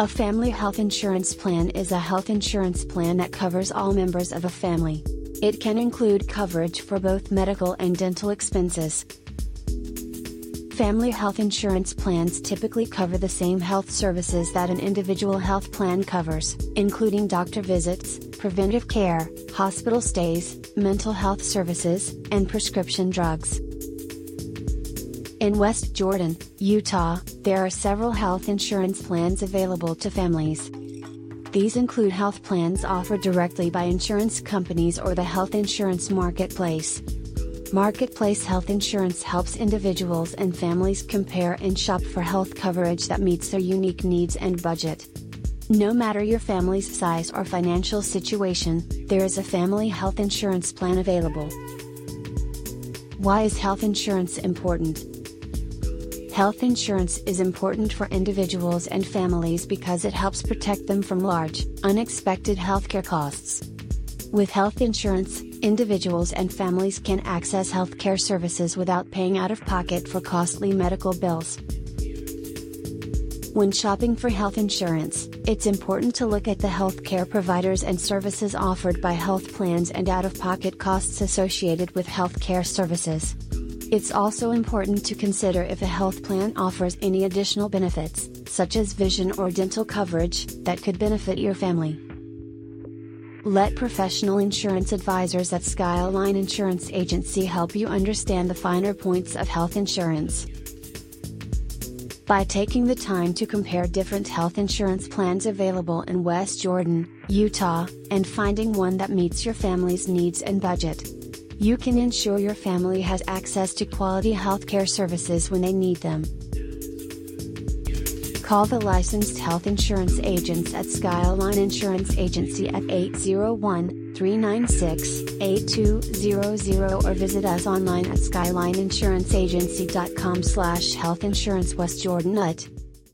A family health insurance plan is a health insurance plan that covers all members of a family. It can include coverage for both medical and dental expenses. Family health insurance plans typically cover the same health services that an individual health plan covers, including doctor visits, preventive care, hospital stays, mental health services, and prescription drugs. In West Jordan, Utah, there are several health insurance plans available to families. These include health plans offered directly by insurance companies or the health insurance marketplace. Marketplace Health Insurance helps individuals and families compare and shop for health coverage that meets their unique needs and budget. No matter your family's size or financial situation, there is a family health insurance plan available. Why is health insurance important? Health insurance is important for individuals and families because it helps protect them from large, unexpected healthcare costs. With health insurance, individuals and families can access healthcare services without paying out of pocket for costly medical bills. When shopping for health insurance, it's important to look at the healthcare providers and services offered by health plans and out of pocket costs associated with healthcare services. It's also important to consider if a health plan offers any additional benefits, such as vision or dental coverage, that could benefit your family. Let professional insurance advisors at Skyline Insurance Agency help you understand the finer points of health insurance. By taking the time to compare different health insurance plans available in West Jordan, Utah, and finding one that meets your family's needs and budget. You can ensure your family has access to quality healthcare services when they need them. Call the licensed health insurance agents at Skyline Insurance Agency at 801 396 8200 or visit us online at skylineinsuranceagency.com slash health insurance West Jordan